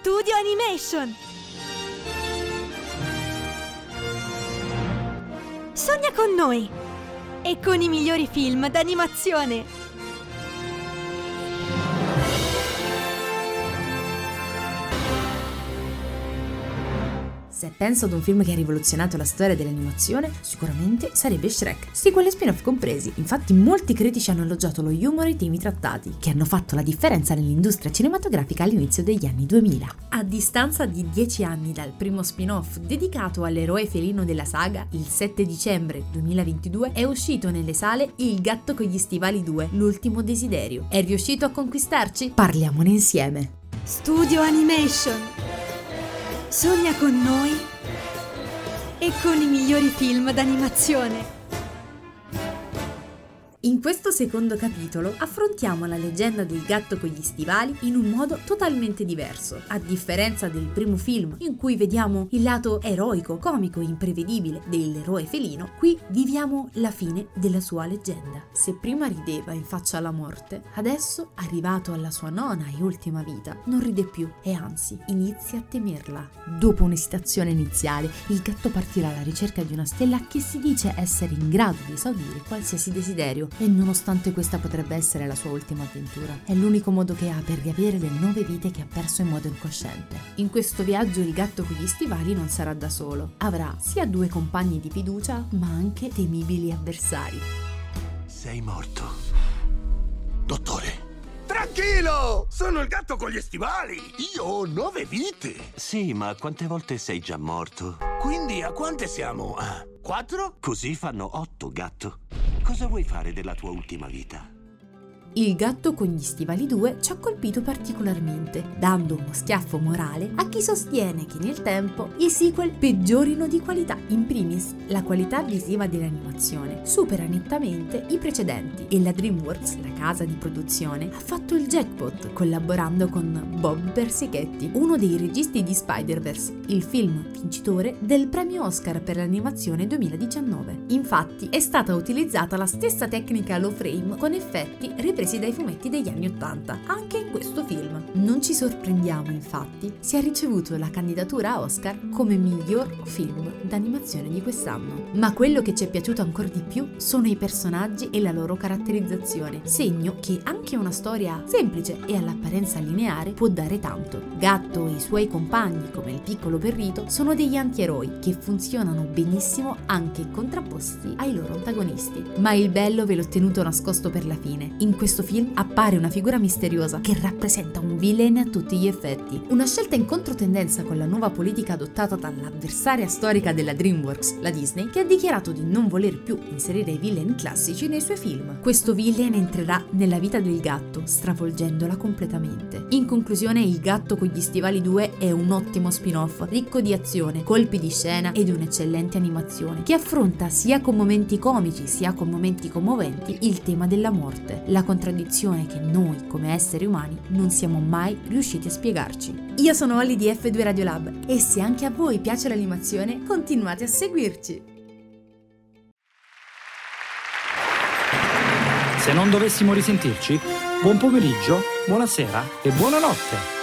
Studio Animation. Sogna con noi e con i migliori film d'animazione. Se penso ad un film che ha rivoluzionato la storia dell'animazione, sicuramente sarebbe Shrek, sequel e spin-off compresi. Infatti molti critici hanno elogiato lo humor e i temi trattati, che hanno fatto la differenza nell'industria cinematografica all'inizio degli anni 2000. A distanza di 10 anni dal primo spin-off dedicato all'eroe felino della saga, il 7 dicembre 2022 è uscito nelle sale Il gatto con gli stivali 2, l'ultimo desiderio. È riuscito a conquistarci? Parliamone insieme. Studio Animation. Sogna con noi e con i migliori film d'animazione. In questo secondo capitolo affrontiamo la leggenda del gatto con gli stivali in un modo totalmente diverso. A differenza del primo film, in cui vediamo il lato eroico, comico e imprevedibile dell'eroe felino, qui viviamo la fine della sua leggenda. Se prima rideva in faccia alla morte, adesso, arrivato alla sua nona e ultima vita, non ride più e anzi inizia a temerla. Dopo un'esitazione iniziale, il gatto partirà alla ricerca di una stella che si dice essere in grado di esaudire qualsiasi desiderio e nonostante questa potrebbe essere la sua ultima avventura, è l'unico modo che ha per riavere le nove vite che ha perso in modo incosciente. In questo viaggio il gatto con gli stivali non sarà da solo, avrà sia due compagni di fiducia, ma anche temibili avversari. Sei morto. Dottore. Tranquillo! Sono il gatto con gli stivali! Io ho nove vite! Sì, ma quante volte sei già morto? Quindi a quante siamo? A quattro? Così fanno otto, gatto. Cosa vuoi fare della tua ultima vita? Il gatto con gli stivali 2 ci ha colpito particolarmente, dando uno schiaffo morale a chi sostiene che nel tempo i sequel peggiorino di qualità. In primis, la qualità visiva dell'animazione supera nettamente i precedenti e la DreamWorks, la casa di produzione, ha fatto il jackpot collaborando con Bob Persichetti, uno dei registi di Spider-Verse, il film vincitore del premio Oscar per l'animazione 2019. Infatti è stata utilizzata la stessa tecnica low frame con effetti ripresi presi dai fumetti degli anni Ottanta, anche in questo film. Non ci sorprendiamo infatti se ha ricevuto la candidatura a Oscar come miglior film d'animazione di quest'anno. Ma quello che ci è piaciuto ancora di più sono i personaggi e la loro caratterizzazione, segno che anche una storia semplice e all'apparenza lineare può dare tanto. Gatto e i suoi compagni, come il piccolo Perrito, sono degli antieroi che funzionano benissimo anche contrapposti ai loro antagonisti. Ma il bello ve l'ho tenuto nascosto per la fine. In questo questo film appare una figura misteriosa che rappresenta un villain a tutti gli effetti. Una scelta in controtendenza con la nuova politica adottata dall'avversaria storica della DreamWorks, la Disney, che ha dichiarato di non voler più inserire i villain classici nei suoi film. Questo villain entrerà nella vita del gatto, stravolgendola completamente. In conclusione, Il gatto con gli stivali 2 è un ottimo spin-off, ricco di azione, colpi di scena ed un'eccellente animazione, che affronta sia con momenti comici sia con momenti commoventi il tema della morte. La contraddizione che noi, come esseri umani, non siamo mai riusciti a spiegarci. Io sono Olly di F2 Radiolab e se anche a voi piace l'animazione, continuate a seguirci! Se non dovessimo risentirci, buon pomeriggio, buonasera e buonanotte!